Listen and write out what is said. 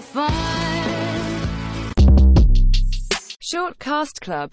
fun. Short Cast Club